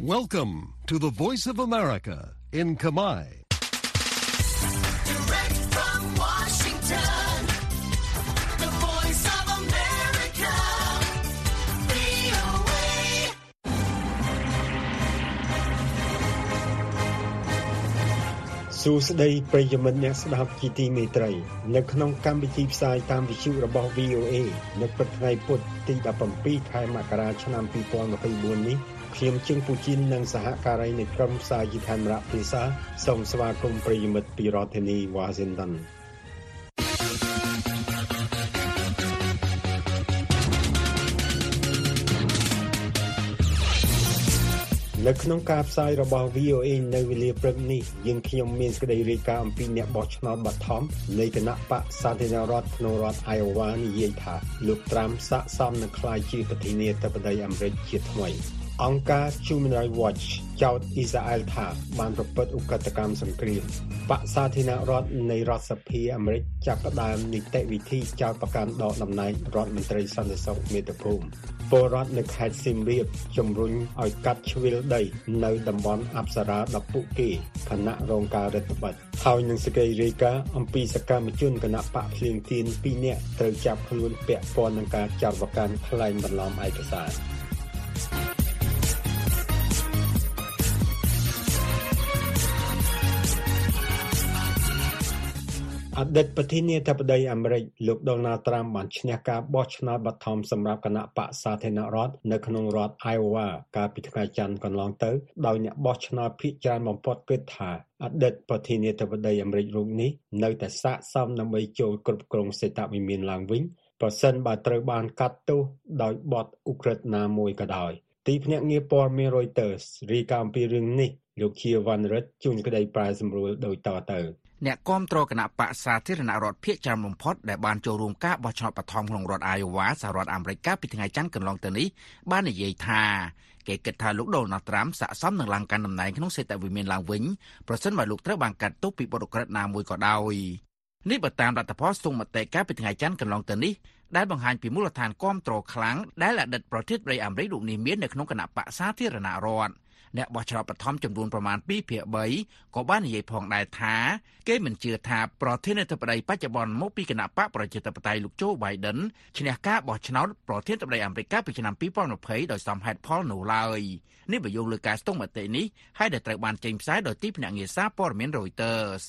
Welcome to the Voice of America in Kamai. Direct from Washington, the voice of America, VOA. សួស្តីប្រិយមិត្តអ្នកស្ដាប់ជាទីមេត្រី នៅក្នុងកម្មវិធីផ្សាយតាមវិទ្យុរបស់ VOA នៅព្រឹកថ្ងៃពុធទី17ខែមករាឆ្នាំ2024នេះ ខ្ញុំជឹងពូជីននិងសហការីនៃក្រុមផ្សាយខេមរៈភាសាសូមស្វាគមន៍ប្រិយមិត្តពីរដ្ឋធានី Washington នៅក្នុងការផ្សាយរបស់ VOA នៅវេលាព្រឹកនេះយើងខ្ញុំមានសេចក្តីរាយការណ៍អំពីអ្នកបោះឆ្នោតបឋមនៃគណៈបកសាធារណរដ្ឋក្នុងរដ្ឋ Iowa និយាយថាលោកត្រាំស័ក្តិសមនឹងក្លាយជាប្រធានាធិបតីអាមេរិកជាថ្មី អង្គការ Human Rights Watch ចោទអ៊ីស្រាអែលថា បានប្រព្រឹត្តឧក្រិដ្ឋកម្មសង្គ្រាមបកសាធារណរដ្ឋនៃរដ្ឋសភាអាមេរិកចាប់ផ្ដើមនីតិវិធីចោទប្រកាន់ដកតំណែងរដ្ឋមន្ត្រីសន្តិសុខមាតុភូមិពលរដ្ឋនៅខេត្តសៀមរាបជំរុញឲ្យកាត់ជ្រឿលដី នៅតំបន់អប្សរាដល់ពួកគេគណៈរងការរដ្ឋបတ်ហើយនឹងសេចក្តីរាយការណ៍អំពីសកម្មជនគណៈបកភ្លៀងទៀន2នាក់ត្រូវចាប់ខ្លួនពាក់ព័ន្ធនឹងការចោទប្រកាន់ក្លែងបន្លំឯកសារ អតីតប្រធានាធិបតីអាមេរិកលោកដូណាល់ត្រាំបានឈ្នះការបោះឆ្នោតបឋមសម្រាប់គណៈបកសាធារណរដ្ឋនៅក្នុងរដ្ឋ Iowa កាលពីថ្ងៃច័ន្ទកន្លងទៅដោយអ្នកបោះឆ្នោតភាគច្រើនបំផុតគិតថាអតីតប្រធានាធិបតីអាមេរិករូបនេះនៅតែស័ក្តិសមដើម្បីចូលគ្រប់គ្រងសេដ្ឋវិមានឡើងវិញប្រសិនបើត្រូវបានកាត់ទោសដោយបទឧក្រិដ្ឋណាមួយក៏ដោយទីភ្នាក់ងារព័ត៌មាន Reuters រាយការណ៍អំពីរឿងនេះលោកជាវ៉ាន់រិតជួនក្តីប្រែសម្រួលដោយតទៅ អ្នកគាំទ្រគណៈបកសាធារណរដ្ឋភៀកច្រើនបំផុតដែលបានចូលរួមការបោះឆ្នោតបឋមក្នុងរដ្ឋអាយ៉ូវ៉ាសហរដ្ឋអាមេរិកកាលពីថ្ងៃច័ន្ទកន្លងទៅនេះបាននិយាយថាគេគិតថាលោកដូណាល់ត្រាំស័ក្តិសមនឹងឡើងកាន់តំណែងក្នុងសេដ្ឋវិមានឡើងវិញប្រសិនបើលោកត្រូវបានកាត់ទោសពីបទឧក្រិដ្ឋណាមួយក៏ដោយនេះបើតាមរដ្ឋផលស្ទង់មតិកាលពីថ្ងៃច័ន្ទកន្លងទៅនេះដែលបង្ហាញពីមូលដ្ឋានគាំទ្រខ្លាំងដែលអតីតប្រធានាធិបតីអាមេរិកលោកនេះមាននៅក្នុងគណៈបកសាធារណរដ្ឋ អ្នកបោះឆ្នោតបឋមចំនួនប្រមាណ2ភាគ3ក៏បាននិយាយផងដែរថាគេមិនជឿថាប្រធានាធិបតីបច្ចុប្បន្នមកពីគណៈបកប្រជាធិបតេយ្យលោកโจ Biden ឈ្នះការបោះឆ្នោតប្រធានាធិបតីអាមេរិកកាលពីឆ្នាំ2020ដោយសមហេតុផលនោះឡើយនេះបើយោងលើការស្ទង់មតិនេះហើយដែលត្រូវបានចេញផ្សាយដោយទីភ្នាក់ងារសារព័ត៌មាន Reuters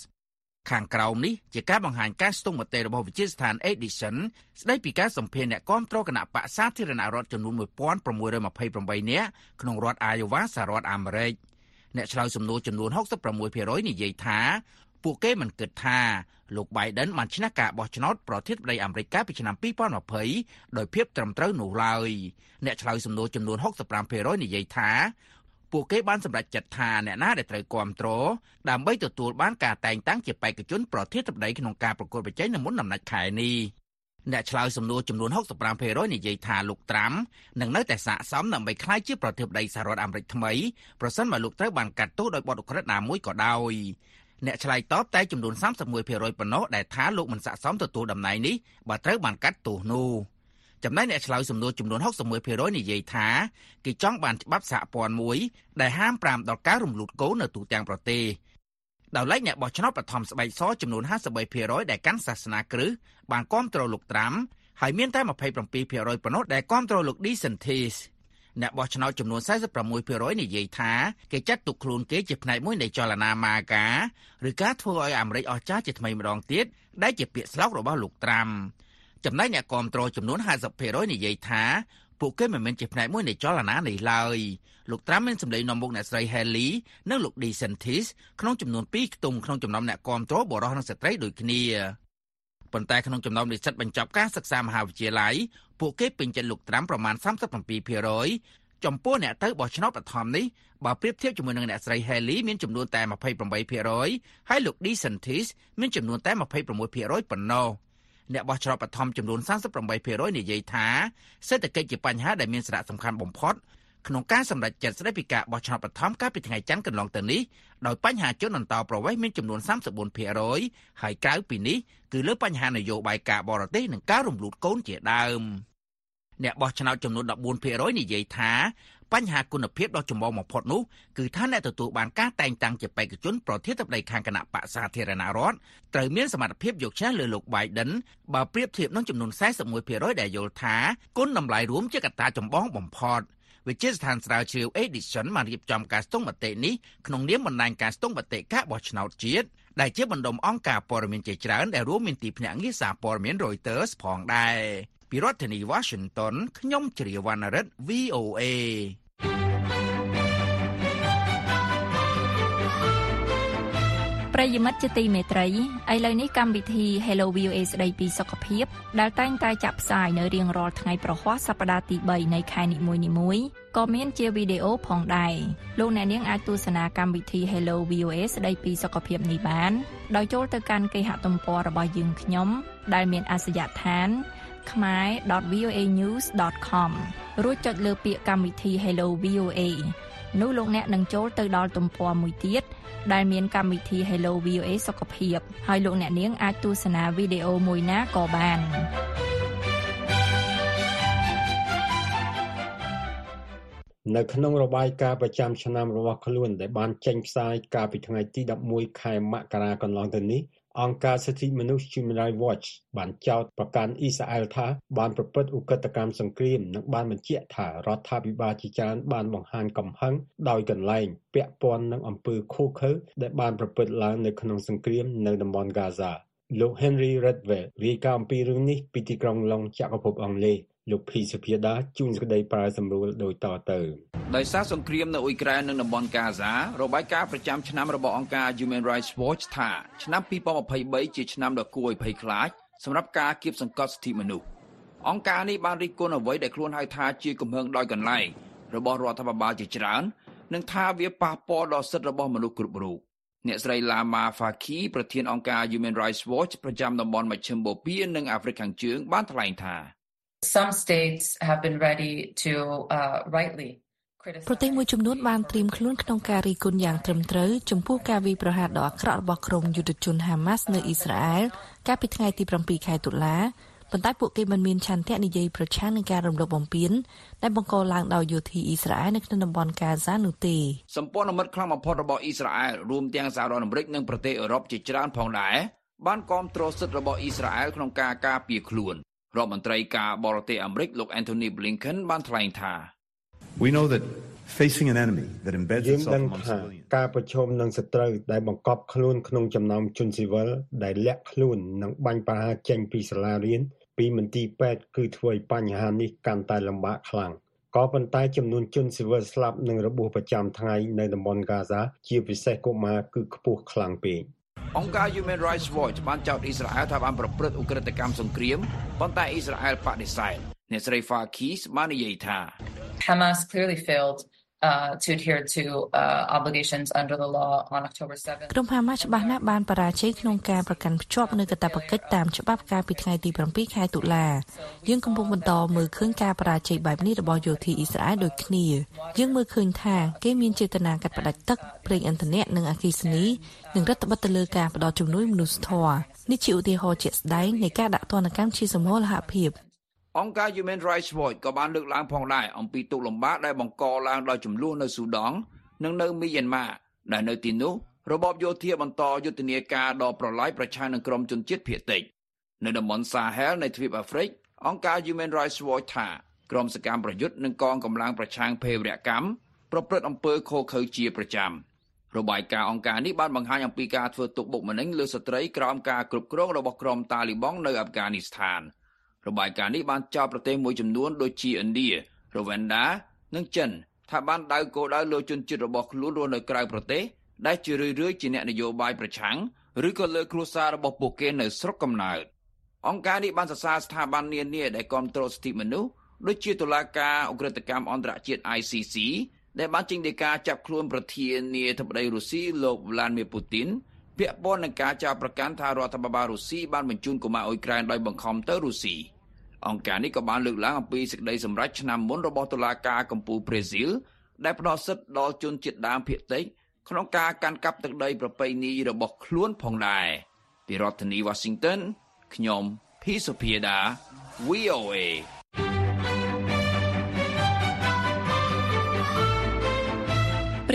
ខាងក្រោមនេះជាការបង្ហាញការស្ទង់មតិរបស់វិទ្យាស្ថាន Edison ស្ដីពីការសម្ភាសន៍អ្នកគាំទ្រគណៈបកសាធារណរដ្ឋចំនួន1628នាក់ក្នុងរដ្ឋ Iowa សហរដ្ឋអាមេរិកអ្នកឆ្លើយសំណួរចំនួន66%និយាយថាពួកគេមិនគិតថាលោក Biden បានឈ្នះការបោះឆ្នោតប្រធានាធិបតីអាមេរិកកាលពីឆ្នាំ2020ដោយភាពត្រឹមត្រូវនោះឡើយអ្នកឆ្លើយសំណួរចំនួន65%និយាយថា ពួកគេបានសម្រេចចិត្តថាអ្នកណាដែលត្រូវគ្រប់គ្រងដើម្បីទទួលបានការតែងតាំងជាបេក្ខជនប្រធានាធិបតីក្នុងការប្រកួតប្រជែងនៅមុនដំណាច់ខែនេះអ្នកឆ្លើយសំណួរចំនួន65%និយាយថាលោកត្រាំនឹងនៅតែស័ក្តិសមដើម្បីក្លាយជាប្រធានាធិបតីសហរដ្ឋអាមេរិកថ្មីប្រសិនបើលោកត្រូវបានកាត់ទោសដោយបទឧក្រិដ្ឋណាមួយក៏ដោយអ្នកឆ្លើយតបតែចំនួន31%ប៉ុណ្ណោះដែលថាលោកមិនស័ក្តិសមទទួលតំណែងនេះបើត្រូវបានកាត់ទោសនោះ ចំណែកអ្នកឆ្លើយសំណួរចំនួន61%និយាយថាគេចង់បានច្បាប់សហព័ន្ធមួយដែលហាម5ដល់ការរំលូតកូននៅទូទាំងប្រទេសដោយឡែកអ្នកបោះឆ្នោតបឋមស្បែកសចំនួន53%ដែលកាន់សាសនាគ្រឹះបានគាំទ្រលោកត្រាំហើយមានតែ27%ប៉ុណ្ណោះដែលគាំទ្រលោក DeSantis អ្នកបោះឆ្នោតចំនួន46%និយាយថាគេចាត់ទុកខ្លួនគេជាផ្នែកមួយនៃចលនាម៉ាកាឬការធ្វើឲ្យអាមេរិកអស់ចាស់ជាថ្មីម្ដងទៀតដែលជាពាក្យស្លោករបស់លោកត្រាំ ចំណែកអ្នកគាំទ្រចំនួន50%និយាយថាពួកគេមិនមែនជាផ្នែកមួយនៃចលនានេះឡើយលោកត្រាំមានសម្លេងនាំមុខអ្នកស្រី Haley និងលោក DeSantis ក្នុងចំនួន2ខ្ទង់ក្នុងចំណោមអ្នកគាំទ្របរិសុទ្ធនិងស្ត្រីដូចគ្នាប៉ុន្តែក្នុងចំណោមនិស្សិតបញ្ចប់ការសិក្សាមហាវិទ្យាល័យពួកគេពេញចិត្តលោកត្រាំប្រមាណ37%ចំពោះអ្នកទៅបោះឆ្នោតបឋមនេះបើប្រៀបធៀបជាមួយនឹងអ្នកស្រី Haley មានចំនួនតែ28%ហើយលោក DeSantis មានចំនួនតែ26%ប៉ុណ្ណោះ អ្នកបោះឆ្នោតបឋមចំនួន38%និយាយថាសេដ្ឋកិច្ចជាបញ្ហាដែលមានសារៈសំខាន់បំផុតក្នុងការសម្រេចចិត្តស្តីពីការបោះឆ្នោតបឋមកាលពីថ្ងៃច័ន្ទកន្លងទៅនេះដោយបញ្ហាជនអន្តោប្រវេសន៍មានចំនួន34%ហើយក្រៅពីនេះគឺលើបញ្ហានយោបាយការបរទេសនិងការរំលូតកូនជាដើមអ្នកបោះឆ្នោតចំនួន14%និយាយថា បញ្ហាគុណភាពដ៏ចម្បងបំផុតនោះគឺថាអ្នកទទួលបានការតែងតាំងជាបេក្ខជនប្រធានាធិបតីខាងគណៈបកសាធារណរដ្ឋត្រូវមានសមត្ថភាពយកឈ្នះលើលោក Biden បើប្រៀបធៀបនឹងចំនួន41%ដែលយល់ថាគុណតម្លៃរួមជាកត្តាចម្បងបំផុតវិជាស្ថានស្រាវជ្រាវ Edison បានរៀបចំការស្ទង់មតិនេះក្នុងនាមបណ្ដាញការស្ទង់មតិការបោះឆ្នោតជាតិដែលជាបណ្ដុំអង្គការព័ត៌មានជាច្រើនដែលរួមមានទីភ្នាក់ងារសារព័ត៌មាន Reuters ផងដែរពីរដ្ឋធានី Washington ខ្ញុំជ្រាវណ្ណរិទ្ធ VOA ប្រិយមិត្តជាទីមេត្រីឥឡូវនេះកម្មវិធី Hello VOA ស្ដីពីសុខភាពដែលតែងតែចាក់ផ្សាយនៅរៀងរាល់ថ្ងៃប្រហ័សសប្តាហ៍ទី3នៃខែនីមួយៗក៏មានជាវីដេអូផងដែរលោកអ្នកនាងអាចទស្សនាកម្មវិធី Hello VOA ស្ដីពីសុខភាពនេះបាន ដោយចូលទៅកាន់គេហទំព័ររបស់យើងខ្ញុំ ដែលមានអាសយដ្ឋាន khmer.voanews.com រួចចុចលើពាក្យកម្មវិធី Hello VOA នោះលោកអ្នកនឹងចូលទៅដល់ទំព័រមួយទៀតដែលមានកម្មវិធី Hello VOA សុខភាពហើយលោកអ្នកនាងអាចទស្សនាវីដេអូមួយណាក៏បាននៅក្នុងរបាយការណ៍ប្រចាំឆ្នាំរបស់ខ្លួនដែលបានចេញផ្សាយកាលពីថ្ងៃទី11ខែមករាកន្លងទៅនេះ អង្គការសិទ្ធិមនុស្ស Human Rights Watch បានចោទប្រកាន់អ៊ីស្រាអែលថាបានប្រព្រឹត្តឧក្រិដ្ឋកម្មសង្គ្រាមនិងបានបញ្ជាក់ថារដ្ឋាភិបាលជាច្រើនបានបង្ហាញកំហឹងដោយកន្លែងពាក់ព័ន្ធនឹងអំពើឃោរឃៅដែលបានប្រព្រឹត្តឡើងនៅក្នុងសង្គ្រាមនៅតំបន់ Gaza លោក Henry Redwell រាយការណ៍អំពីរឿងនេះពីទីក្រុងឡុងចក្រភពអង់គ្លេស លោកភីសុភាដាជួនសេចក្តីប្រាយសម្រួលដូចតទៅដោយសារសង្គ្រាមនៅអ៊ុយក្រែននិងតំបន់កាហ្សារបាយការណ៍ប្រចាំឆ្នាំរបស់អង្គការ Human Rights Watch ថាឆ្នាំ2023ជាឆ្នាំដ៏គួរឲ្យភ័យខ្លាចសម្រាប់ការគៀបសង្កត់សិទ្ធិមនុស្សអង្គការនេះបានរិះគន់អ្វីដែលខ្លួនហៅថាជាកំហឹងដោយកន្លែងរបស់រដ្ឋាភិបាលជាច្រើននិងថាវាប៉ះពាល់ដល់សិទ្ធិរបស់មនុស្សគ្រប់រូបអ្នកស្រី Lama Faki ប្រធានអង្គការ Human Rights Watch ប្រចាំតំបន់មជ្ឈិមបូព៌ានិងអាហ្វ្រិកខាងជើងបានថ្លែងថា Some states have been ready to uh, rightly ប្រទេសមួយចំនួនបានត្រៀមខ្លួនក្នុងការរីគុណយ៉ាងត្រឹមត្រូវចំពោះការវាយប្រហារដ៏អាក្រក់របស់ក្រុមយុទ្ធជនហាម៉ាស់នៅអ៊ីស្រាអែលកាលពីថ្ងៃទី7ខែតុលាប៉ុន្តែពួកគេមិនមានឆន្ទៈនិយាយប្រឆាំងនឹងការរំលោភបំពានដែលបង្កឡើងដោយយោធាអ៊ីស្រាអែលនៅក្នុងតំបន់កាហ្សានោះទេសម្ព័ន្ធមិត្តខ្លាំងបំផុតរបស់អ៊ីស្រាអែលរួមទាំងសហរដ្ឋអាមេរិកនិងប្រទេសអឺរ៉ុបជាច្រើនផងដែរបានគាំទ្រសិទ្ធិរបស់អ៊ីស្រាអែលក្នុងការការពារខ្លួន រដ្ឋមន្ត្រីការបរទេសអាមេរិកលោក Anthony Blinken បានថ្លែងថា We know that facing an enemy that embeds យើង itself ដឹង among ថា civilians ការប្រឈមនឹងសត្រូវដែលបង្កប់ខ្លួនក្នុងចំណោមជនស៊ីវិលដែលលាក់ខ្លួននិងបាញ់ប្រហារចេញពីសាលារៀនពីមន្ទីរពេទ្យគឺធ្វើឲ្យបញ្ហានេះកាន់តែលំបាកខ្លាំងក៏ប៉ុន្តែចំនួនជនស៊ីវិលស្លាប់និងរបួសប្រចាំថ្ងៃនៅតំបន់កាហ្សាជាពិសេសកុមារគឺខ្ពស់ខ្លាំងពេក អង្គការ Human Rights Watch បានចោទអ៊ីស្រាអែលថាបានប្រព្រឹត្តឧក្រិដ្ឋកម្មសង្គ្រាមប៉ុន្តែអ៊ីស្រាអែលបដិសេធអ្នកស្រី Fakis បាននិយាយថា Hamas clearly failed uh, to adhere to uh, obligations under the law on October 7th. ក្រុមហាម៉ាស់ច្បាស់ណាស់បានបរាជ័យក្នុងការប្រកាន់ភ្ជាប់នូវកាតព្វកិច្ចតាមច្បាប់កាលពីថ្ងៃទី7ខែតុលាយើងកំពុងបន្តមើលឃើញការបរាជ័យបែបនេះរបស់យោធាអ៊ីស្រាអែលដូចគ្នាយើងមើលឃើញថាគេមានចេតនាកាត់ផ្តាច់ទឹកប្រេងឥន្ធនៈនិងអគ្គិសនីនិងរដ្ឋបិទទៅលើការផ្ដល់ជំនួយមនុស្សធម៌នេះជាឧទាហរណ៍ជាក់ស្ដែងនៃការដាក់ទណ្ឌកម្មជាសមូលហភាព អង្គការ Human Rights Watch ក៏បានលើកឡើងផងដែរអំពីទុកលំបាកដែលបង្កឡើងដោយចំនួននៅស៊ូដង់និងនៅមីយ៉ាន់ម៉ាដែលនៅទីនោះរបបយោធាបន្តយុទ្ធនាការដ៏ប្រឡាយប្រឆាំងនឹងក្រុមជនជាតិភាគតិចនៅតំបន់សាហែលនៃទ្វីបអាហ្វ្រិកអង្គការ Human Rights Watch ថាក្រុមសកម្មប្រយុទ្ធនិងកងកម្លាំងប្រឆាំងភេរវកម្មប្រព្រឹត្តអំពើឃោរឃៅជាប្រចាំរបាយការណ៍អង្គការនេះបានបង្ហាញអំពីការធ្វើទុកបុកម្នេញលើស្ត្រីក្រោមការគ្រប់គ្រងរបស់ក្រុមតាលីបង់នៅអាហ្វហ្គានីស្ថាន របាយការណ៍នេះបានចោទប្រទេសមួយចំនួនដូចជាឥណ្ឌារវ៉ាន់ដានិងចិនថាបានដៅគោលដៅលើជនជាតិរបស់ខ្លួនរស់នៅក្រៅប្រទេសដែលជារឿយៗជាអ្នកនយោបាយប្រឆាំងឬក៏លើគ្រួសាររបស់ពួកគេនៅស្រុកកំណើតអង្គការនេះបានសរសើរស្ថាប័ននានាដែលគ្រប់គ្រងសិទ្ធិមនុស្សដូចជាតុលាការអ ுக ្រិតកម្មអន្តរជាតិ ICC ដែលបានចេញដីកាចាប់ខ្លួនប្រធានាធិបតីរុស្ស៊ីលោក Vladimir Putin ពាក់ព័ន្ធនឹងការចោទប្រកាន់ថារដ្ឋាភិបាលរុស្ស៊ីបានបញ្ជូនកុមារអ៊ុយក្រែនដោយបង្ខំទៅរុស្ស៊ី អង្គការនេះក៏បានលើកឡើងអំពីសេចក្តីសម្រេចឆ្នាំមុនរបស់តុលាការកំពូលប្រេស៊ីលដែលផ្ដល់សិទ្ធិដល់ជនជាតិដើមភាគតិចក្នុងការកាន់កាប់ទឹកដីប្រពៃណីរបស់ខ្លួនផងដែរពីរដ្ឋធានី Washington ខ្ញុំភីសុភាដា VOA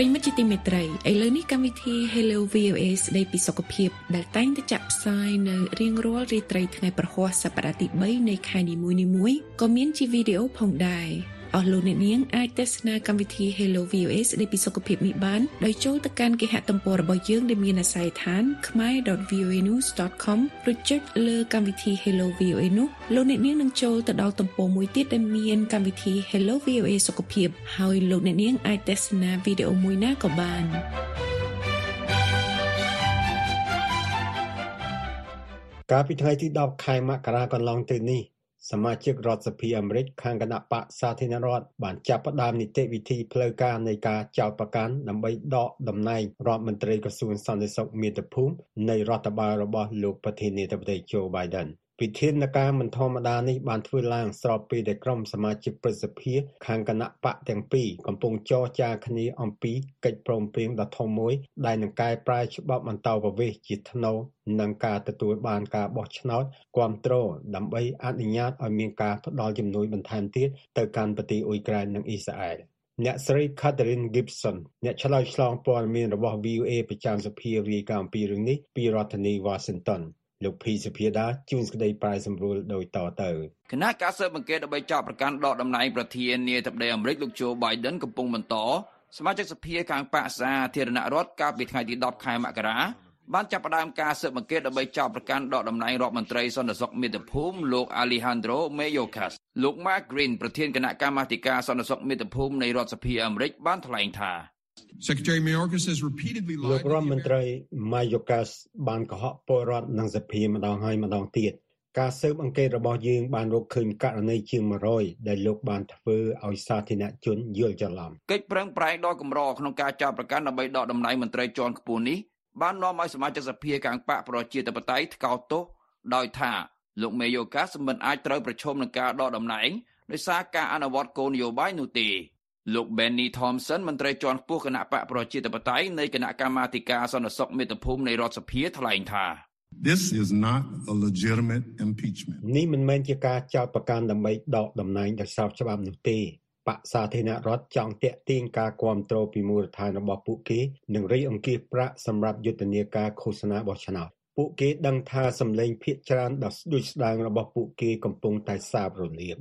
ប្រិយមិត្តជាទីមេត្រីឥឡូវនេះកម្មវិធី Hello VOA ស្ដីពីសុខភាពដែលតែងតែចាក់ផ្សាយនៅរៀងរាល់រាត្រីថ្ងៃប្រហ័សសប្តាហ៍ទី3នៃខែនីមួយៗក៏មានជាវីដេអូផងដែរ អស់លោកអ្នកនាងអាចទស្សនាកម្មវិធី Hello VOA ស្ដីពីសុខភាពនេះបានដោយចូលទៅកាន់គេហទំព័ររបស់យើងដែលមានអាស័យដ្ឋាន khmer.voanews.com ឬចុចលើកម្មវិធី Hello VOA នោះលោកអ្នកនាងនឹងចូលទៅដល់ទំព័រមួយទៀតដែលមានកម្មវិធី Hello VOA សុខភាពហើយលោកអ្នកនាងអាចទស្សនាវីដេអូមួយណាក៏បានកាលពីថ្ងៃទី10ខែមករាកន្លងទៅនេះ សមាជិករដ្ឋសភាអាមេរិកខាងគណៈបកសាធារណរដ្ឋបានចាប់ផ្ដើមនីតិវិធីផ្លូវការនៃការចោទប្រកាន់ដើម្បីដកតំណែងរដ្ឋមន្ត្រីក្រសួងសន្តិសុខមាតុភូមិនៃរដ្ឋបាលរបស់លោកប្រធានាធិបតី Joe Biden វិធានការមិនធម្មតានេះបានធ្វើឡើងស្របពេលដែលក្រុមសមាជិកព្រឹទ្ធសភាខាងគណៈបកទាំងពីរកំពុងចរចាគ្នាអំពីកិច្ចព្រមព្រៀងដ៏ធំមួយដែលនឹងកែប្រែច្បាប់បន្តប្រវេសន៍ជាថ្នូរនឹងការទទួលបានការបោះឆ្នោតគ្រប់គ្រងដើម្បីអនុញ្ញាតឲ្យមានការផ្ដល់ជំនួយបន្ថែមទៀតទៅកាន់ប្រទេសអ៊ុយក្រែននិងអ៊ីស្រាអែលអ្នកស្រី Catherine Gibson អ្នកឆ្លើយឆ្លងព័ត៌មានរបស់ VOA ប្រចាំសភារាយការណ៍អំពីរឿងនេះពីរដ្ឋធានី Washington លោកភីសុភាដាជួនក្តីប្រាយសម្រួលដោយតទៅគណៈការស៊ើបអង្កេតដើម្បីចាប់ប្រកាន់ដកតំណែងប្រធានាធិបតីអាមេរិកលោកโจ Biden កំពុងបន្តសមាជិកសភាខាងបកសាធារណរដ្ឋកាលពីថ្ងៃទី10ខែមករាបានចាប់ផ្ដើមការស៊ើបអង្កេតដើម្បីចាប់ប្រកាន់ដកតំណែងរដ្ឋមន្ត្រីសន្តិសុខមាតុភូមិលោក Alejandro Mayorkas លោក Mark Green ប្រធានគណៈកម្មាធិការសន្តិសុខមាតុភូមិនៃរដ្ឋសភាអាមេរិកបានថ្លែងថា Secretary Mayorkas has repeatedly លោក lied to រដ្ឋម the ន្ត្រី Mayorkas បានកុហកពលរដ្ឋនិងសភាម្ដងហើយម្ដងទៀតការស៊ើបអង្កេតរបស់យើងបានរកឃើញករណីជាង100ដែលលោកបានធ្វើឲ្យសាធារណជនយល់ច្រឡំកិច្ចប្រឹងប្រែងដ៏កម្រក្នុងការចាប់ប្រកាន់ដើម្បីដកតំណែងមន្ត្រីជាន់ខ្ពស់នេះបាននាំឲ្យសមាជិកសភាខាងបកប្រជាធិបតេយ្យថ្កោលទោសដោយថាលោកមេយូកាសមិនអាចត្រូវប្រឈមនឹងការដកតំណែងដោយសារការអនុវត្តគោលនយោបាយនោះទេ លោក Benny Thompson មន្ត្រីជាន់ខ្ពស់គណៈបកប្រជាធិបតេយ្យនៃគណៈកម្មាធិការសន្តិសុខមាតុភូមិនៃរដ្ឋសភាថ្លែងថា This is not a legitimate impeachment. នេះមិនមែនជាការចោទប្រកាន់ដើម្បីដកតំណែងដោយស្របច្បាប់នោះទេបកសាធារណរដ្ឋចង់តាក់ទាញការគ្រប់គ្រងពីមូលដ្ឋានរបស់ពួកគេនិងរៃអង្គាសប្រាក់សម្រាប់យុទ្ធនាការឃោសនាបោះឆ្នោតពួកគេដឹងថាសម្លេងភាកច្រើនដ៏ស្ដួចស្ដាងរបស់ពួកគេកំពុងតែសាបរលាប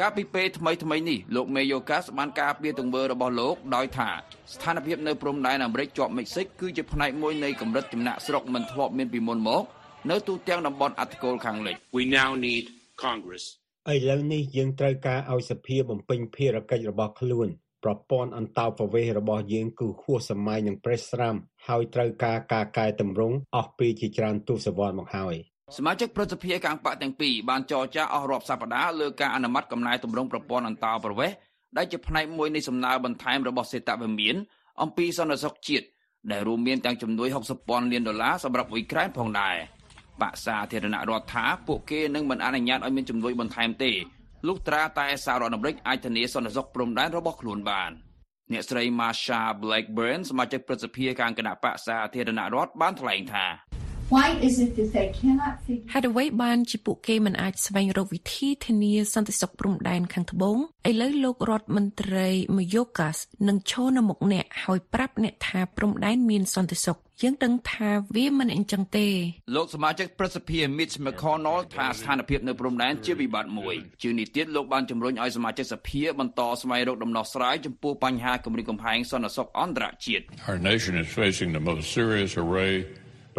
កាលពីពេលថ្មីថ្មីនេះលោកមេយូកាសបានការពារទង្វើរបស់លោកដោយថាស្ថានភាពនៅព្រំដែនអាមេរិកជាប់មិចស៊ិកគឺជាផ្នែកមួយនៃកម្រិតចំណាក់ស្រុកមិនធ្លាប់មានពីមុនមក នៅទូទាំងតំបន់អធិកូលខាងលិច We now need Congress ឥឡូវនេះយើងត្រូវការឲ្យសភាបំពេញភារកិច្ចរបស់ខ្លួនប្រព័ន្ធអន្តោប្រវេសន៍របស់យើងគឺហួសសម័យនឹងប្រេះស្រាំហើយត្រូវការការកែតម្រង់អស់ពីជាច្រើនទសវត្សរ៍មកហើយ សមាជិកព្រឹទ្ធសភាខាងបកទាំងពីរបានចរចាអស់រាប់សប្តាហ៍លើការអនុម័តកំណែទម្រង់ប្រព័ន្ធអន្តោប្រវេសន៍ដែលជាផ្នែកមួយនៃសំណើបន្ថែមរបស់សេតវិមានអំពីសន្តិសុខជាតិដែលរួមមានទាំងជំនួយ60ពាន់លានដុល្លារសម្រាប់អ៊ុយក្រែនផងដែរបកសាធារណរដ្ឋថាពួកគេនឹងមិនអនុញ្ញាតឲ្យមានជំនួយបន្ថែមទេលុះត្រាតែសហរដ្ឋអាមេរិកអាចធានាសន្តិសុខព្រំដែនរបស់ខ្លួនបានអ្នកស្រី Marsha Blackburn សមាជិកព្រឹទ្ធសភាខាងគណៈបកសាធារណរដ្ឋបានថ្លែងថា Why is it that they cannot figure ហេតុអ្វីបានជាពួកគេមិនអាចស្វែងរកវិធីធានាសន្តិសុខព្រំដែនខាងត្បូងឥឡូវលោករដ្ឋមន្ត្រីមយោកាសនឹងឈរនៅមុខអ្នកហើយប្រាប់អ្នកថាព្រំដែនមានសន្តិសុខយើងដឹងថាវាមិនអញ្ចឹងទេលោកសមាជិកព្រឹទ្ធសភា Mitch McConnell ថាស្ថានភាពនៅព្រំដែនជាវិបត្តិមួយជាងនេះទៀតលោកបានជំរុញឲ្យសមាជិកសភាបន្តស្វែងរកដំណោះស្រាយចំពោះបញ្ហាគម្រិតកំហែងសន្តិសុខអន្តរជាតិ Our nation is facing the most serious array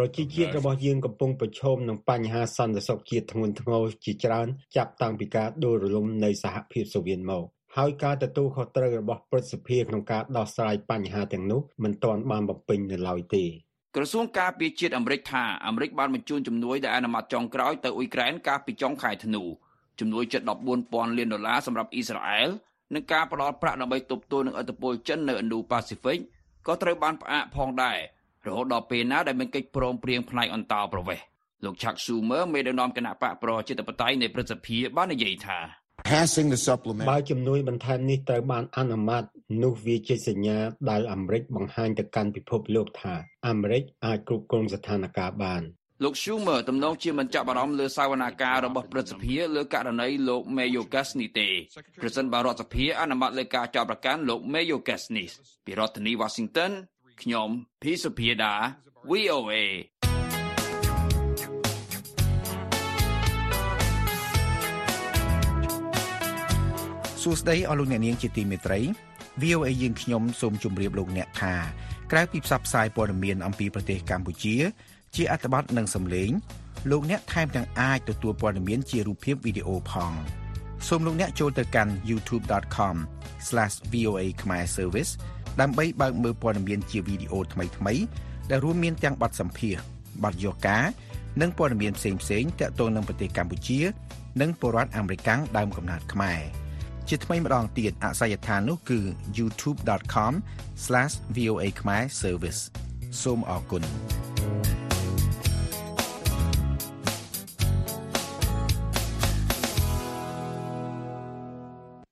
ប្រជាជាតិរបស់យើងកំពុងប្រឈមនឹងបញ្ហាសន្តិសុខជាតិធ្ងន់ធ្ងរជាច្រើនចាប់តាំងពីការដួលរលំនៃសហភាពសូវៀតមកហើយការទទួលខុសត្រូវរបស់ព្រឹទ្ធសភាក្នុងការដោះស្រាយបញ្ហាទាំងនោះមិនទាន់បានបំពេញនៅឡើយទេក្រសួងការពារជាតិអាមេរិកថាអាមេរិកបានបញ្ជូនជំនួយដែលអនុម័តចុងក្រោយទៅអ៊ុយក្រែនកាលពីចុងខែធ្នូជំនួយជិត14,000លានដុល្លារសម្រាប់អ៊ីស្រាអែលនិងការផ្តល់ប្រាក់ដើម្បីទប់ទល់នឹងឥទ្ធិពលចិននៅឥណ្ឌូប៉ាស៊ីហ្វិកក៏ត្រូវបានផ្អាកផងដែរ រហូតដល់ពេលណាដែលមានកិច្ចព្រមព្រៀងផ្នែកអន្តោប្រវេសន៍លោក Chuck Schumer មេដឹកនាំគណៈបកប្រជាធិបតេយ្យនៃព្រឹទ្ធសភាបាននិយាយថា Passing the supplement បើជំនួយបន្ថែមនេះត្រូវបានអនុម័តនោះវាជាសញ្ញាដែលអាមេរិកបង្ហាញទៅកាន់ពិភពលោកថាអាមេរិកអាចគ្រប់គ្រងស្ថានភាពបានលោក Schumer ទំនងជាមិនចាប់អារម្មណ៍លើសវនាការរបស់ព្រឹទ្ធសភាលើករណីលោក Mayorkas នេះទេប្រសិនបើរដ្ឋសភាអនុម័តលើការចោទប្រកាន់លោក Mayorkas នេះពីរដ្ឋធានី Washington ខ្ញុំភីសុភាដា VOA សួស្តីអស់លោកអ្នកនាងជាទីមេត្រី VOA យើងខ្ញុំសូមជម្រាបលោកអ្នកថាក្រៅពីផ្សព្វផ្សាយព័ត៌មានអំពីប្រទេសកម្ពុជា ជាអត្ថបទនិងសំឡេងលោកអ្នកថែមទាំងអាចទទួលព័ត៌មានជារូបភាពវីដេអូផងសូមលោកអ្នកចូលទៅកាន់ youtube.com/voa khmer service ដើម្បីបើកមើលព័ត៌មានជាវីដេអូថ្មីៗដែលរួមមានទាំងបទសម្ភាសន៍បទយកការនិងព័ត៌មានផ្សេងៗទាក់ទងនឹងប្រទេសកម្ពុជា និងពលរដ្ឋអាមេរិកដើមកំណើតខ្មែរជាថ្មីម្ដងទៀតអាស័យដ្ឋាននោះគឺ youtube.com/voa khmer service សូមអរគុណ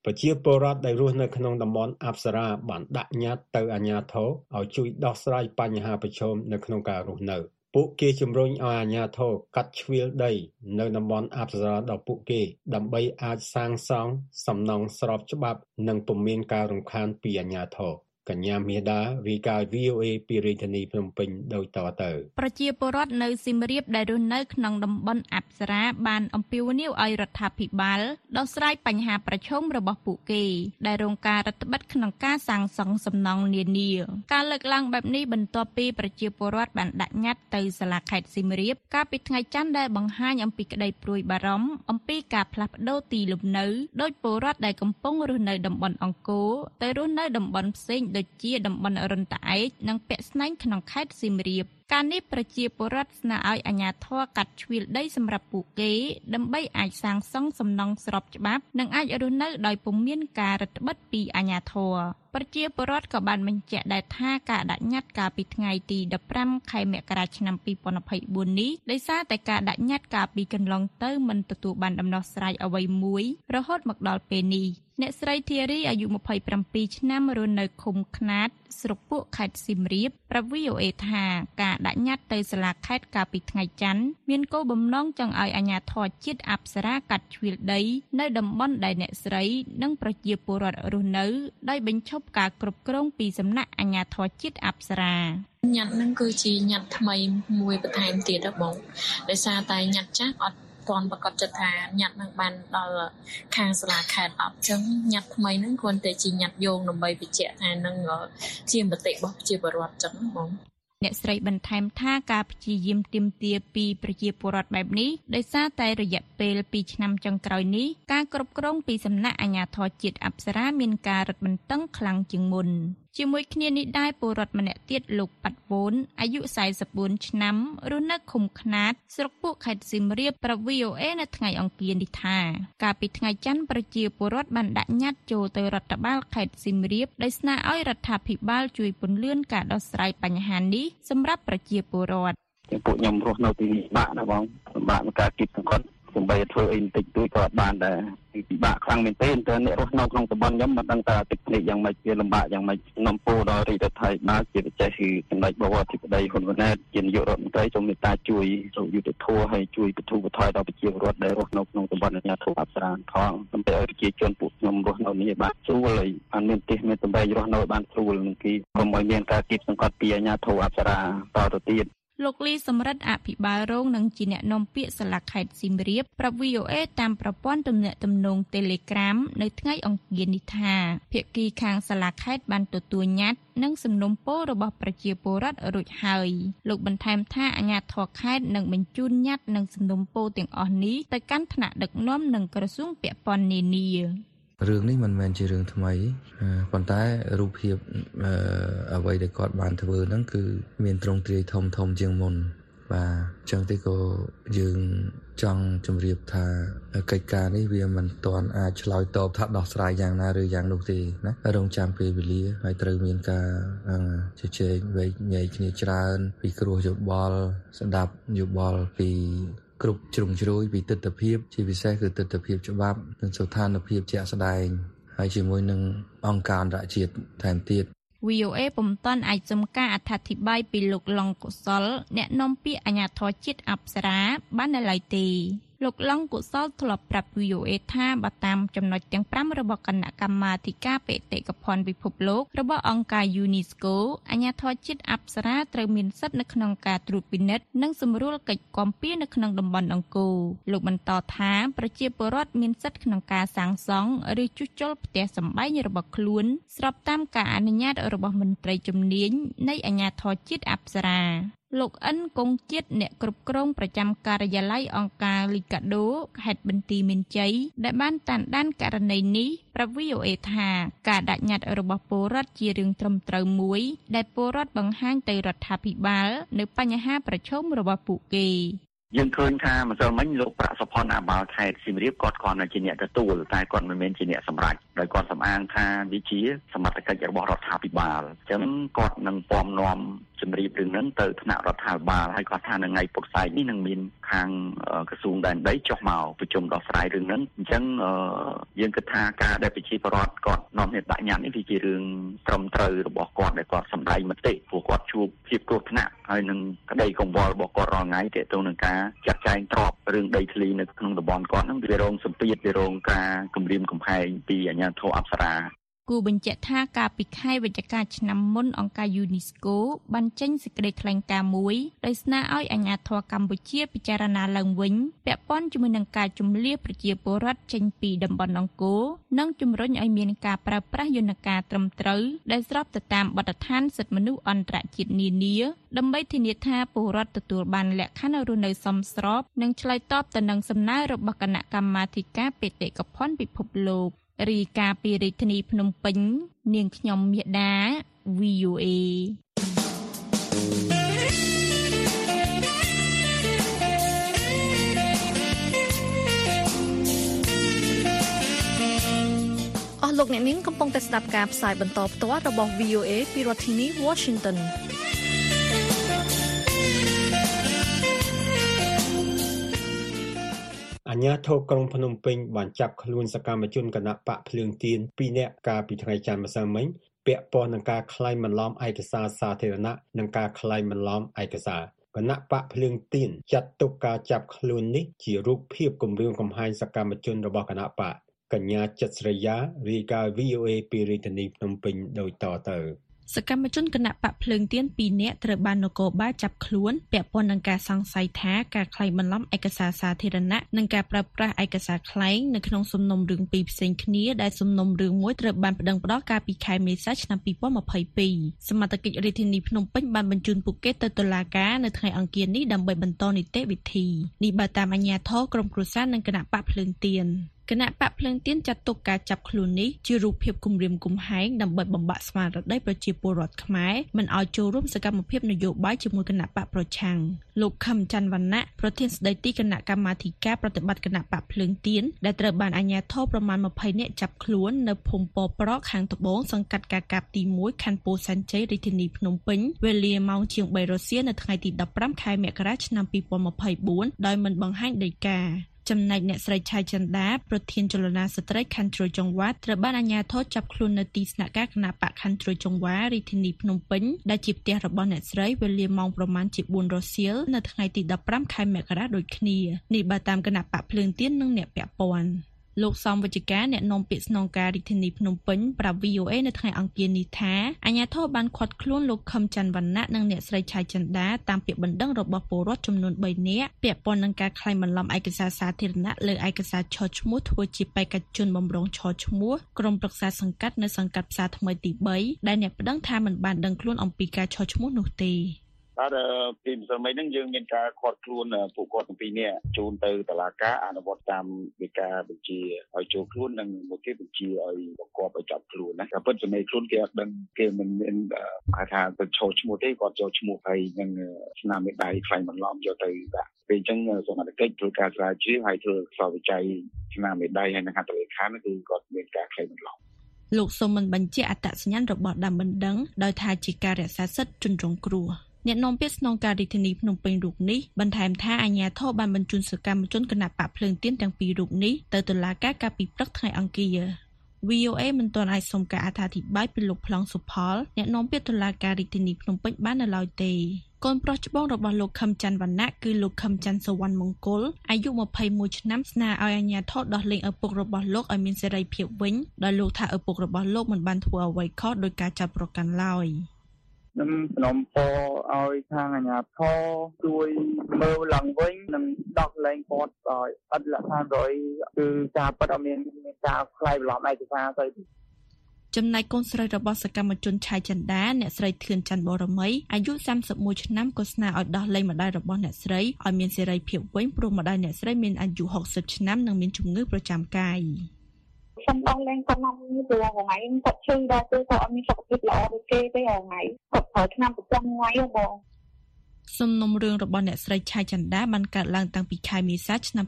ប្រជាពលរដ្ឋដែលរស់នៅក្នុងតំបន់អប្សរាបានដាក់ញត្តិទៅអាជ្ញាធរឲ្យជួយដោះស្រាយបញ្ហាប្រឈមនៅក្នុងការរស់នៅពួកគេជំរុញឲ្យអាជ្ញាធរកាត់ជ្រៀលដី នៅតំបន់អប្សរាដល់ពួកគេ ដើម្បីអាចសាងសង់សំណង់ស្របច្បាប់ និងពុំមានការរំខានពីអាជ្ញាធរ កញ្ញាមេដារីកាយ VOA ពីរាជធានីភ្នំពេញដូចតទៅប្រជាពលរដ្ឋនៅសៀមរាបដែលរស់នៅក្នុងតំបន់អប្សរាបានអំពាវនាវឲ្យរដ្ឋាភិបាលដោះស្រាយបញ្ហាប្រឈមរបស់ពួកគេ ដែលរងការរឹតបន្តឹងក្នុងការសាងសង់សំណង់នានាការលើកឡើងបែបនេះបន្ទាប់ពីប្រជាពលរដ្ឋបានដាក់ញត្តិទៅសាលាខេត្តសៀមរាបកាលពីថ្ងៃច័ន្ទដែលបង្ហាញអំពីក្តីព្រួយបារម្ភអំពីការផ្លាស់ប្តូរទីលំនៅដោយពលរដ្ឋដែលកំពុងរស់នៅតំបន់អង្គរទៅរស់នៅតំបន់ផ្សេងដូចជាតំបន់រិនតាឯកនិងពាក់ស្នែងក្នុងខេត្តសៀមរាបការនេះប្រជាពលរដ្ឋស្នើឲ្យអាជ្ញាធរកាត់ជ្រៀលដីសម្រាប់ពួកគេ ដើម្បីអាចសាងសង់សំណង់ស្របច្បាប់ និងអាចរស់នៅដោយពុំមានការរឹតបន្តឹងពីអាជ្ញាធរប្រជាពលរដ្ឋក៏បានបញ្ជាក់ដែរថាការដាក់ញត្តិកាលពីថ្ងៃទី15ខែមករាឆ្នាំ2024នេះដោយសារតែការដាក់ញត្តិកាលពីកន្លងទៅមិនទទួលបានដំណោះស្រាយអ្វីមួយរហូតមកដល់ពេលនេះ អ្នកស្រី ធារី អាយុ27ឆ្នាំរស់នៅឃុំខ្នាត ស្រុកពួកខេត្តសៀមរាបប្រាប់ VOA ថាការដាក់ញត្តិទៅសាលាខេត្តកាលពីថ្ងៃច័ន្ទមានគោលបំណងចង់ឲ្យអាជ្ញាធរជាតិអប្សរាកាត់ជ្រៀលដី នៅតំបន់ដែលអ្នកស្រី និងប្រជាពលរដ្ឋរស់នៅដោយបញ្ឈប់ការគ្រប់គ្រងពីសំណាក់អាជ្ញាធរជាតិអប្សរាញ៉ាត់នឹងគឺជាញ៉ាត់ថ្មីមួយបន្ថែមទៀតហ៎បងដោយសារតែញ៉ាត់ចាស់អត់ ទាន់ប្រកាសចិត្តថាញ៉ាត់នឹងបានដល់ខាងសាលាខេត្តអត់ចឹងញ៉ាត់ថ្មីនឹងគ្រាន់តែជាញ៉ាត់យោងដើម្បីបញ្ជាក់ថានឹងជាមតិរបស់ប្រជាពលរដ្ឋចឹងបងអ្នកស្រីបន្ថែមថាការព្យាយាមទាមទារពីប្រជាពលរដ្ឋបែបនេះដោយសារតែរយៈពេល2ឆ្នាំចុងក្រោយនេះការគ្រប់គ្រងពីសំណាក់អាជ្ញាធរជាតិអប្សរាមានការរឹតបន្តឹងខ្លាំងជាងមុន ជាមួយគ្នានេះដែរពលរដ្ឋម្នាក់ទៀតលោកប៉ាត់វូនអាយុ44ឆ្នាំរស់នៅឃុំខ្នាតស្រុកពួកខេត្តសៀមរាបប្រាប់ VOA នៅថ្ងៃអង្គារនេះថាកាលពីថ្ងៃច័ន្ទប្រជាពលរដ្ឋបានដាក់ញត្តិចូលទៅរដ្ឋបាលខេត្តសៀមរាបដោយស្នើឲ្យរដ្ឋាភិបាលជួយពន្យាការដោះស្រាយបញ្ហានេះសម្រាប់ប្រជាពលរដ្ឋពួកខ្ញុំរស់នៅទីនេះបាក់ណាបងសម្បាក់ក្នុងការគិតសង្កត់ ដើម្បីធ្វើអីបន្តិចតួចក៏អត់បានដែរពិបាកខ្លាំងមែនទែនតើអ្នករស់នៅក្នុងតំបន់ខ្ញុំមិនដឹងថាទឹកភ្នែកយ៉ាងម៉េចវាលំបាកយ៉ាងម៉េចនាំពោដល់រាជរដ្ឋាភិបាលជាពិសេសគឺសម្ដេចបវរអធិបតីហ៊ុនម៉ាណែតជានាយករដ្ឋមន្ត្រីសូមមេត្តាជួយយុទ្ធធម៌ហើយជួយបទូបថយដល់ប្រជាពលរដ្ឋដែលរស់នៅក្នុងតំបន់អាជ្ញាធរអប្សរាផងដើម្បីឲ្យប្រជាជនពួកខ្ញុំរស់នៅនេះបានស្រួលហើយបានមានទិសមានតំបន់រស់នៅបានស្រួលនឹងគីកុំឲ្យមានការគៀបសង្កត់ពីអាជ្ញាធរអប្សរាតទៅទៀត លោកលីសំរិទ្ធអភិបាលរងនិងជាអ្នកនាំពាក្យសាលាខេត្តសៀមរាបប្រាប់ VOA តាមប្រព័ន្ធទំនាក់ទំនង Telegram នៅថ្ងៃអង្គារនេះថាភាគីខាងសាលាខេត្តបានទទួលញត្តិនិងសំណុំពររបស់ប្រជាពលរដ្ឋរួចហើយលោកបន្ថែមថាអាជ្ញាធរខេត្តនឹងបញ្ជូនញត្តិនិងសំណុំពរទាំងអស់នេះទៅកាន់ថ្នាក់ដឹកនាំនិងក្រសួងពាក់ព័ន្ធនានា រឿងនេះមិនមែនជារឿងថ្មីប៉ុន្តែរូបភាពអ្វីដែលគាត់បានធ្វើហ្នឹងគឺមានទ្រង់ទ្រាយធំធំជាងមុនបាទអញ្ចឹងទេក៏យើងចង់ជម្រាបថាកិច្ចការនេះវាមិនទាន់អាចឆ្លើយតបថាដោះស្រាយយ៉ាងណាឬយ៉ាងនោះទេណារងចាំពេលវេលាហើយត្រូវមានការជជែកវែកញែកគ្នាច្រើន ពីគ្រោះយោបល់ស្ដាប់យោបល់ពី គ្រប់ជ្រុងជ្រោយពីទស្សនវិជ្ជាជាពិសេសគឺទស្សនវិជ្ជាច្បាប់និងស្ថានភាពជាក់ស្ដែងហើយជាមួយនឹងអង្គការអន្តរជាតិថែមទៀត VOA ពុំទាន់អាចសុំការអត្ថាធិប្បាយពីលោកឡុងកុសល អ្នកនាំពាក្យអាជ្ញាធរជាតិអប្សរាបាននៅឡើយទេ លោកឡុងកុសលធ្លាប់ប្រាប់ VOA ថាបើតាមចំណុចទាំង5របស់គណៈកម្មាធិការបេតិកភណ្ឌពិភពលោករបស់អង្គការ UNESCO អាជ្ញាធរជាតិអប្សរាត្រូវមានសិទ្ធិនៅក្នុងការត្រួតពិនិត្យនិងសម្រួលកិច្ចគាំពៀនៅក្នុងតំបន់អង្គរលោកបន្តថាប្រជាពលរដ្ឋមានសិទ្ធិក្នុងការសាងសង់ឬជួសជុលផ្ទះសម្បែងរបស់ខ្លួន ស្របតាមការអនុញ្ញាតរបស់មន្ត្រីជំនាញនៃអាជ្ញាធរជាតិអប្សរាលោកអិនគង់ជាតិអ្នកគ្រប់គ្រងប្រចាំការិយាល័យអង្គការលីកាដូខេត្តបន្ទាយមានជ័យដែលបានតាមដានករណីនេះប្រាប់ VOA ថាការដាក់ញត្តិរបស់ពលរដ្ឋជារឿងត្រឹមត្រូវមួយ ដែលពលរដ្ឋបង្ហាញទៅរដ្ឋាភិបាល នៅបញ្ហាប្រឈមរបស់ពួកគេយើងឃើញថាម្សិលមិញលោកប្រាក់សុផុនអាបាលខេត្តសៀមរាបគាត់គាត់នៅជាអ្នកទទួលតែគាត់មិនមែនជាអ្នកសម្រេច ដោយគាត់សម្អាងថាវាជាសមត្ថកិច្ចរបស់រដ្ឋាភិបាលអញ្ចឹងគាត់នឹងពំនាំជំរាបរឿងហ្នឹងទៅថ្នាក់រដ្ឋាភិបាលហើយគាត់ថានៅថ្ងៃពុធស្អែកនេះនឹងមានខាងក្រសួងដែនដីចុះមកប្រជុំដោះស្រាយរឿងហ្នឹងអញ្ចឹងយើងគិតថាការដែលប្រជាពលរដ្ឋគាត់នាំគ្នាដាក់ញត្តិនេះវាជារឿងត្រឹមត្រូវរបស់គាត់ដែលគាត់សម្ដែងមតិព្រោះគាត់ជួបភាពគ្រោះថ្នាក់ហើយនឹងក្តីកង្វល់របស់គាត់រាល់ថ្ងៃទាក់ទងនឹងការចាត់ចែងទ្រព្យរឿងដីធ្លីនៅក្នុងតំបន់គាត់ហ្នឹងវារងសម្ពាធវារងការគំរាមកំហែងពីអាជ្ញាធរអប្សរាគូបញ្ជាក់ថាកាលពីខែវិច្ឆិកាឆ្នាំមុនអង្គការ UNESCO បានចេញសេចក្តីថ្លែងការណ៍មួយដោយស្នើឲ្យអាជ្ញាធរកម្ពុជាពិចារណាឡើងវិញពាក់ព័ន្ធជាមួយនឹងការជំលៀសប្រជាពលរដ្ឋចេញពីតំបន់អង្គរនិងជំរុញឲ្យមានការប្រើប្រាស់យន្តការត្រឹមត្រូវដែលស្របទៅតាមបទដ្ឋានសិទ្ធិមនុស្សអន្តរជាតិនានាដើម្បីធានាថាពលរដ្ឋទទួលបានលក្ខខណ្ឌរស់នៅសមស្រប និងឆ្លើយតបទៅនឹងសំណើរបស់គណៈកម្មាធិការបេតិកភណ្ឌពិភពលោក រីកាពីរាជធានីភ្នំពេញ នាងខ្ញុំមេដា VOA អស់លោកអ្នកនាងកំពុងតែស្ដាប់ការផ្សាយបន្តផ្ទាល់របស់ VOA ពីរដ្ឋធានី Washington អាញាធរក្រុងភ្នំពេញបានចាប់ខ្លួនសកម្មជនគណៈបកភ្លើងទៀន2នាក់កាលពីថ្ងៃច័ន្ទម្សិលមិញពាក់ព័ន្ធនឹងការក្លែងបន្លំឯកសារសាធារណៈនិងការក្លែងបន្លំឯកសារគណៈបកភ្លើងទៀនចាត់ទុកការចាប់ខ្លួននេះជារូបភាពគម្រាមកំហែងសកម្មជនរបស់គណៈបកកញ្ញាចិត្តស្រីយ៉ារាយការណ៍ VOA ពីរាជធានីភ្នំពេញដូចតទៅ សកម្មជនគណៈបកភ្លើងទៀន2នាក់ត្រូវបាននគរបាលចាប់ខ្លួនពាក់ព័ន្ធនឹងការសង្ស័យថាការក្លែងបន្លំឯកសារសាធារណៈនិងការប្រើប្រាស់ឯកសារក្លែងនៅក្នុងសំណុំរឿងពីរផ្សេងគ្នាដែលសំណុំរឿងមួយត្រូវបានប្តឹងផ្តល់កាលពីខែមេសាឆ្នាំ2022សមត្ថកិច្ចរាជធានីភ្នំពេញបានបញ្ជូនពួកគេទៅតុលាការនៅថ្ងៃអង្គារនេះដើម្បីបន្តនីតិវិធីនេះបើតាមអាជ្ញាធរក្រមគ្រួសារនិងគណៈបកភ្លើងទៀន គណៈបកភ្លឹងទៀនចាត់ទុកការចាប់ខ្លួននេះជារូបភាពគំរាមកំហែងដើម្បីបំបាក់ស្មារតីប្រជាពលរដ្ឋខ្មែរមិនឲ្យចូលរួមសកម្មភាពនយោបាយជាមួយគណៈបកប្រឆាំងលោកខឹមច័ន្ទវណ្ណៈប្រធានស្ដីទីគណៈកម្មាធិការប្រតិបត្តិគណៈបកភ្លើងទៀនដែលត្រូវបានអាជ្ញាធរប្រមាណ20នាក់ចាប់ខ្លួននៅភូមិពប្រកខាងត្បូងសង្កាត់កាកាបទី1ខណ្ឌពោធិ៍សែនជ័យរាជធានីភ្នំពេញវេលាម៉ោងជាង3រសៀលនៅថ្ងៃទី15ខែមករាឆ្នាំ2024ដោយមិនបង្ហាញដីកា ចំណែកអ្នកស្រីឆៃចិន្តាប្រធានចលនាស្ត្រីខណ្ឌជ្រោយចង្វាត្រូវបានអាជ្ញាធរចាប់ខ្លួននៅទីស្នាក់ការគណៈបកខណ្ឌជ្រោយចង្វារាជធានីភ្នំពេញដែលជាផ្ទះរបស់អ្នកស្រីវេលាម៉ោងប្រមាណជា4រសៀលនៅថ្ងៃទី15ខែមករាដូចគ្នានេះបើតាមគណៈបកភ្លើងទៀននិងអ្នកពាក់ព័ន្ធ លោកសំវិជ្ជការអ្នកនាំពាក្យស្នងការរាជធានីភ្នំពេញប្រាប់ VOA នៅថ្ងៃអង្គារនេះថាអាជ្ញាធរបានឃាត់ខ្លួនលោកខឹមច័ន្ទវណ្ណៈនិងអ្នកស្រីឆៃចិន្តាតាមពាក្យបណ្ដឹងរបស់ពលរដ្ឋចំនួន3នាក់ពាក់ព័ន្ធនឹងការក្លែងបន្លំឯកសារសាធារណៈលើឯកសារឆឈ្មោះធ្វើជាបេក្ខជនបំរុងឆឈ្មោះក្រុមប្រឹក្សាសង្កាត់នៅសង្កាត់ផ្សារថ្មីទី3ដែលអ្នកប្តឹងថាមិនបានដឹងខ្លួនអំពីការឆឈ្មោះនោះទេ បាទពីម្សិលមិញហ្នឹងយើងមានការខាត់ខ្លួនពួកគាត់ទាំងពីរនាក់ជូនទៅតុលាការអនុវត្តតាមវិការបញ្ជាឲ្យចូលខ្លួននិងមកគេបញ្ជាឲ្យបង្គាប់ឲ្យចាប់ខ្លួនណាតែពិតចំណេះខ្លួនគេអត់ដឹងគេមិនមានហៅថាទៅឈោឈ្មោះទេគាត់ចូលឈ្មោះហើយនឹងស្នាមមេដៃខ្លាញ់បន្លំយកទៅដាក់ពេលអញ្ចឹងសមត្ថកិច្ចធ្វើការស្រាវជ្រាវហើយធ្វើខ្សោយវិច័យស្នាមមេដៃហើយនឹងហត្ថលេខាគឺគាត់មានការខ្លាញ់បន្លំលោកសូមមិនបញ្ជាក់អត្តសញ្ញាណរបស់ដើមបណ្ដឹងដោយថាជាការរក្សាសិទ្ធិជនរងគ្រោះ អ្នកនាំពាក្យស្នងការរាជធានីភ្នំពេញរូបនេះបន្ថែមថាអាជ្ញាធរបានបញ្ជូនសកម្មជនគណបកភ្លើងទៀនទាំងពីររូបនេះទៅតុលាការកាលពីព្រឹកថ្ងៃអង្គារ VOA មិនទាន់អាចសុំការអត្ថាធិប្បាយពីលោកប្លង់សុផលអ្នកនាំពាក្យតុលាការរាជធានីភ្នំពេញបាននៅឡើយទេកូនប្រុសច្បងរបស់លោកខឹមច័ន្ទវណ្ណៈគឺលោកខឹមច័ន្ទសវណ្ណមង្គលអាយុ21ឆ្នាំស្នើឲ្យអាជ្ញាធរដោះលែងឪពុករបស់លោកឲ្យមានសេរីភាពវិញដោយលោកថាឪពុករបស់លោកមិនបានធ្វើអ្វីខុសដោយការចាប់ប្រកាន់ឡើយ ខ្ញុំសំណូមពរឲ្យខាងអាជ្ញាធរជួយមើលឡើងវិញនិងដោះលែងគាត់ឲ្យអត់លក្ខខណ្ឌរយគឺការប៉ັດអត់មានមានការខ្លាយបន្លំឯកសារទៅចំណែកកូនស្រីរបស់សកម្មជនឆៃចន្ទាអ្នកស្រីធឿនច័ន្ទបរមីអាយុ31ឆ្នាំក៏ស្នើឲ្យដោះលែងម្ដាយរបស់អ្នកស្រីឲ្យមានសេរីភាពវិញព្រោះម្ដាយអ្នកស្រីមានអាយុ60ឆ្នាំនិងមានជំងឺប្រចាំកាយ ខ្ញុំដោះលែងគាត់មកព្រោះថ្ងៃគាត់ឈឺដល់គឺគាត់អត់មានសុខភាពល្អដូចគេទេថ្ងៃគាត់ប្រើឆ្នាំប្រចាំថ្ងៃហ៎បងសំណុំរឿងរបស់អ្នកស្រីឆៃចន្ទាបានកើតឡើងតាំងពីខែមេសាឆ្នាំ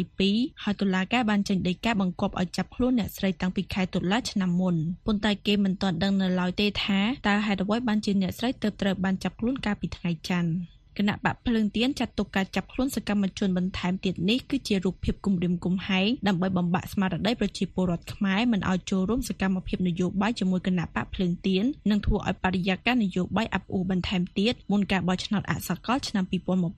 2022ហើយតុលាការបានចេញដីកាបង្គាប់ឲ្យចាប់ខ្លួនអ្នកស្រីតាំងពីខែតុលាឆ្នាំមុនប៉ុន្តែគេមិនទាន់ដឹងនៅឡើយទេថាតើហេតុអ្វីបានជាអ្នកស្រីទើបត្រូវបានចាប់ខ្លួនកាលពីថ្ងៃច័ន្ទ គណៈបកភ្លើងទៀនចាត់ទុកការចាប់ខ្លួនសកម្មជនបន្ថែមទៀតនេះគឺជារូបភាពគំរាមកំហែងដើម្បីបំបាក់ស្មារតីប្រជាពលរដ្ឋខ្មែរមិនឲ្យចូលរួមសកម្មភាពនយោបាយជាមួយគណៈបកភ្លើងទៀននិងធ្វើឲ្យបរិយាកាសនយោបាយអាប់អួរបន្ថែមទៀតមុនការបោះឆ្នោតអសកលឆ្នាំ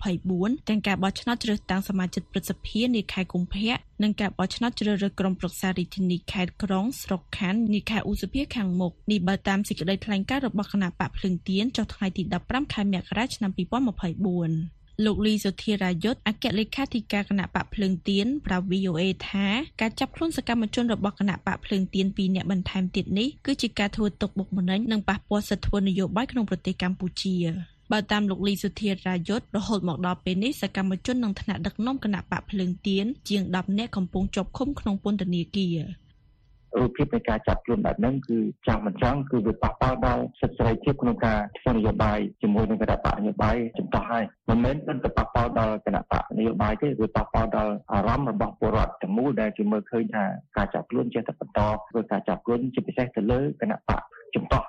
2024ទាំងការបោះឆ្នោតជ្រើសតាំងសមាជិកព្រឹទ្ធសភានាខែកុម្ភៈនិងការបោះឆ្នោតជ្រើសរើសក្រុមប្រឹក្សារាជធានីខេត្តក្រុងស្រុកខណ្ឌនាខែឧសភាខាងមុខនេះបើតាមសេចក្តីថ្លែងការណ៍របស់គណៈបកភ្លឹងទៀនចុះថ្ងៃទី15ខែមករាឆ្នាំ2024លោកលីសុធារាយុទ្ធអគ្គលេខាធិការគណៈបកភ្លើងទៀនប្រាប់ VOA ថាការចាប់ខ្លួនសកម្មជនរបស់គណៈបកភ្លើងទៀនពីរនាក់បន្ថែមទៀតនេះគឺជាការធ្វើទុកបុកម្នេញនិងប៉ះពាល់សិទ្ធិធ្វើនយោបាយក្នុងប្រទេសកម្ពុជាបើតាមលោកលីសុធារាយុទ្ធរហូតមកដល់ពេលនេះសកម្មជននិងថ្នាក់ដឹកនាំគណៈបកភ្លើងទៀនជាង10នាក់កំពុងជាប់ឃុំក្នុងពន្ធនាគារ រូបភាពនៃការចាប់ខ្លួនបែបហ្នឹងគឺចង់មិនចង់គឺវាប៉ះពាល់ដល់សិទ្ធិសេរីភាពក្នុងការធ្វើនយោបាយជាមួយនឹងគណៈបកនយោបាយចំតោះហើយមិនមែនតែប៉ះពាល់ដល់គណៈបកនយោបាយទេវាប៉ះពាល់ដល់អារម្មណ៍របស់ពលរដ្ឋទាំងមូលដែលគេមើលឃើញថាការចាប់ខ្លួនចេះតែបន្តធ្វើការចាប់ខ្លួនជាពិសេសទៅលើគណៈបកចំតោះ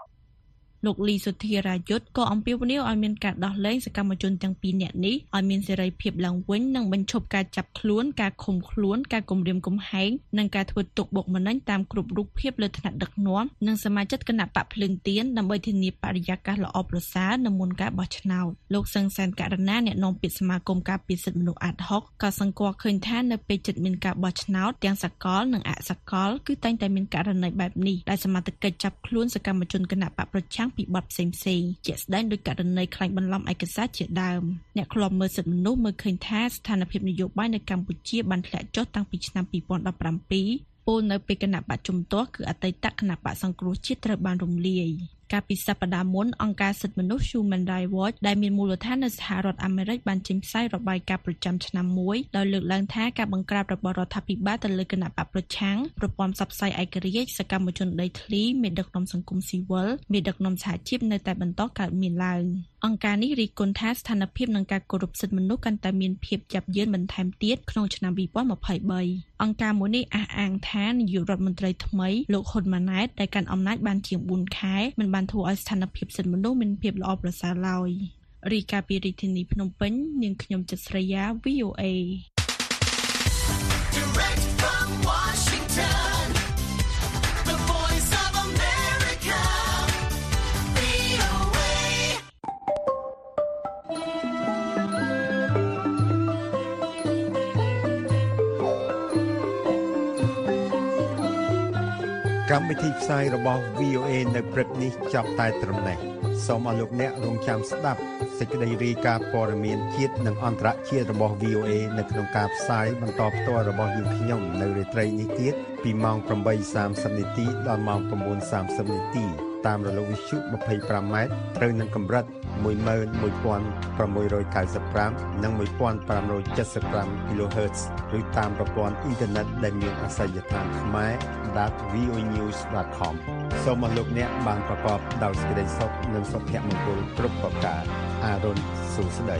លោកលីសុធារាយុទ្ធក៏អំពាវនាវឲ្យមានការដោះលែងសកម្មជនទាំងពីរនាក់នេះឲ្យមានសេរីភាពឡើងវិញនិងបញ្ឈប់ការចាប់ខ្លួនការឃុំខ្លួនការគំរាមកំហែងនិងការធ្វើទុកបុកម្នេញតាមគ្រប់រូបភាពលើថ្នាក់ដឹកនាំនិងសមាជិកគណៈបកភ្លើងទៀនដើម្បីធានាបរិយាកាសល្អប្រសើរនៅមុនការបោះឆ្នោតលោកសឹងសានករណាអ្នកនាំពាក្យសមាគមការពារសិទ្ធិមនុស្សអាត់ហុកក៏សង្កត់ឃើញថានៅពេលជិតមានការបោះឆ្នោតទាំងសកលនិងអសកលគឺតែងតែមានករណីបែបនេះដែលសមាជិកចាប់ខ្លួនសកម្មជនគណៈបកប្រឆាំងពីបទផ្សេងផ្សេងជាក់ស្ដែងដោយករណីខ្លាញ់បន្លំឯកសារជាដើមអ្នកខ្លំមើលសិទ្ធិមនុស្សមើលឃើញថាស្ថានភាពនយោបាយនៅកម្ពុជាបានធ្លាក់ចុះតាំងពីឆ្នាំ2017ពលនៅពេលគណៈបកជំទាស់គឺអតីតគណៈបកសង្គ្រោះជាតិត្រូវបានរំលាយ កាលពីសប្តាហ៍មុនអង្គការសិទ្ធិមនុស្ស Human Rights Watch ដែលមានមូលដ្ឋាននៅសហរដ្ឋអាមេរិកបានចេញផ្សាយរបាយការណ៍ប្រចាំឆ្នាំមួយដោយលើកឡើងថាការបង្ក្រាបរបស់រដ្ឋាភិបាលទៅលើគណៈបកប្រឆាំងប្រព័ន្ធផ្សព្វផ្សាយឯករាជ្យសកម្មជនដីធ្លីមេដឹកនាំសង្គមស៊ីវិលមេដឹកនាំសហជីពនៅតែបន្តកើតមានឡើងអង្គការនេះរីកគុណថាស្ថានភាពនឹងការគោរពសិទ្ធិមនុស្សកាន់តែមានភាពយ៉ាប់យ៉ឺនបន្ថែមទៀតក្នុងឆ្នាំ2023អង្គការមួយនេះអះអាងថានាយករដ្ឋមន្ត្រីថ្មីលោកហ៊ុនម៉ាណែតដែលកាន់អំណាចបានជាង4ខែមិនបានធ្វើឲ្យស្ថានភាពសិទ្ធិមនុស្សមានភាពល្អប្រសើរឡើយរីកាពីរាជធានីភ្នំពេញ នាងខ្ញុំចិត្តស្រីយ៉ា VOA កម្មវិធីផ្សាយរបស់ VOA នៅព្រឹកនេះចប់តែត្រឹមនេះសូមអរលោកអ្នករងចាំស្ដាប់សេចក្តីរាយការណ៍ព័ត៌មានជាតិនិងអន្តរជាតិរបស់ VOA នៅក្នុងការផ្សាយបន្តផ្ទាល់របស់យើងខ្ញុំនៅរាត្រីនេះទៀតពីម៉ោង8:30នាទីដល់ម៉ោង9:30នាទី តាមរលកវិទ្យុ 25m ត្រូវនឹងកម្រិត11695និង1575 kHz ឬតាមប្រព័ន្ធអ៊ីនធឺណិតដែលមានអាសយដ្ឋានខ្មែរ .voenews.com សូមអរលោកអ្នកបានប្រកបដោយសេចក្តីសុខនិងសុភមង្គលគ្រប់ប្រការអារុនសួស្តី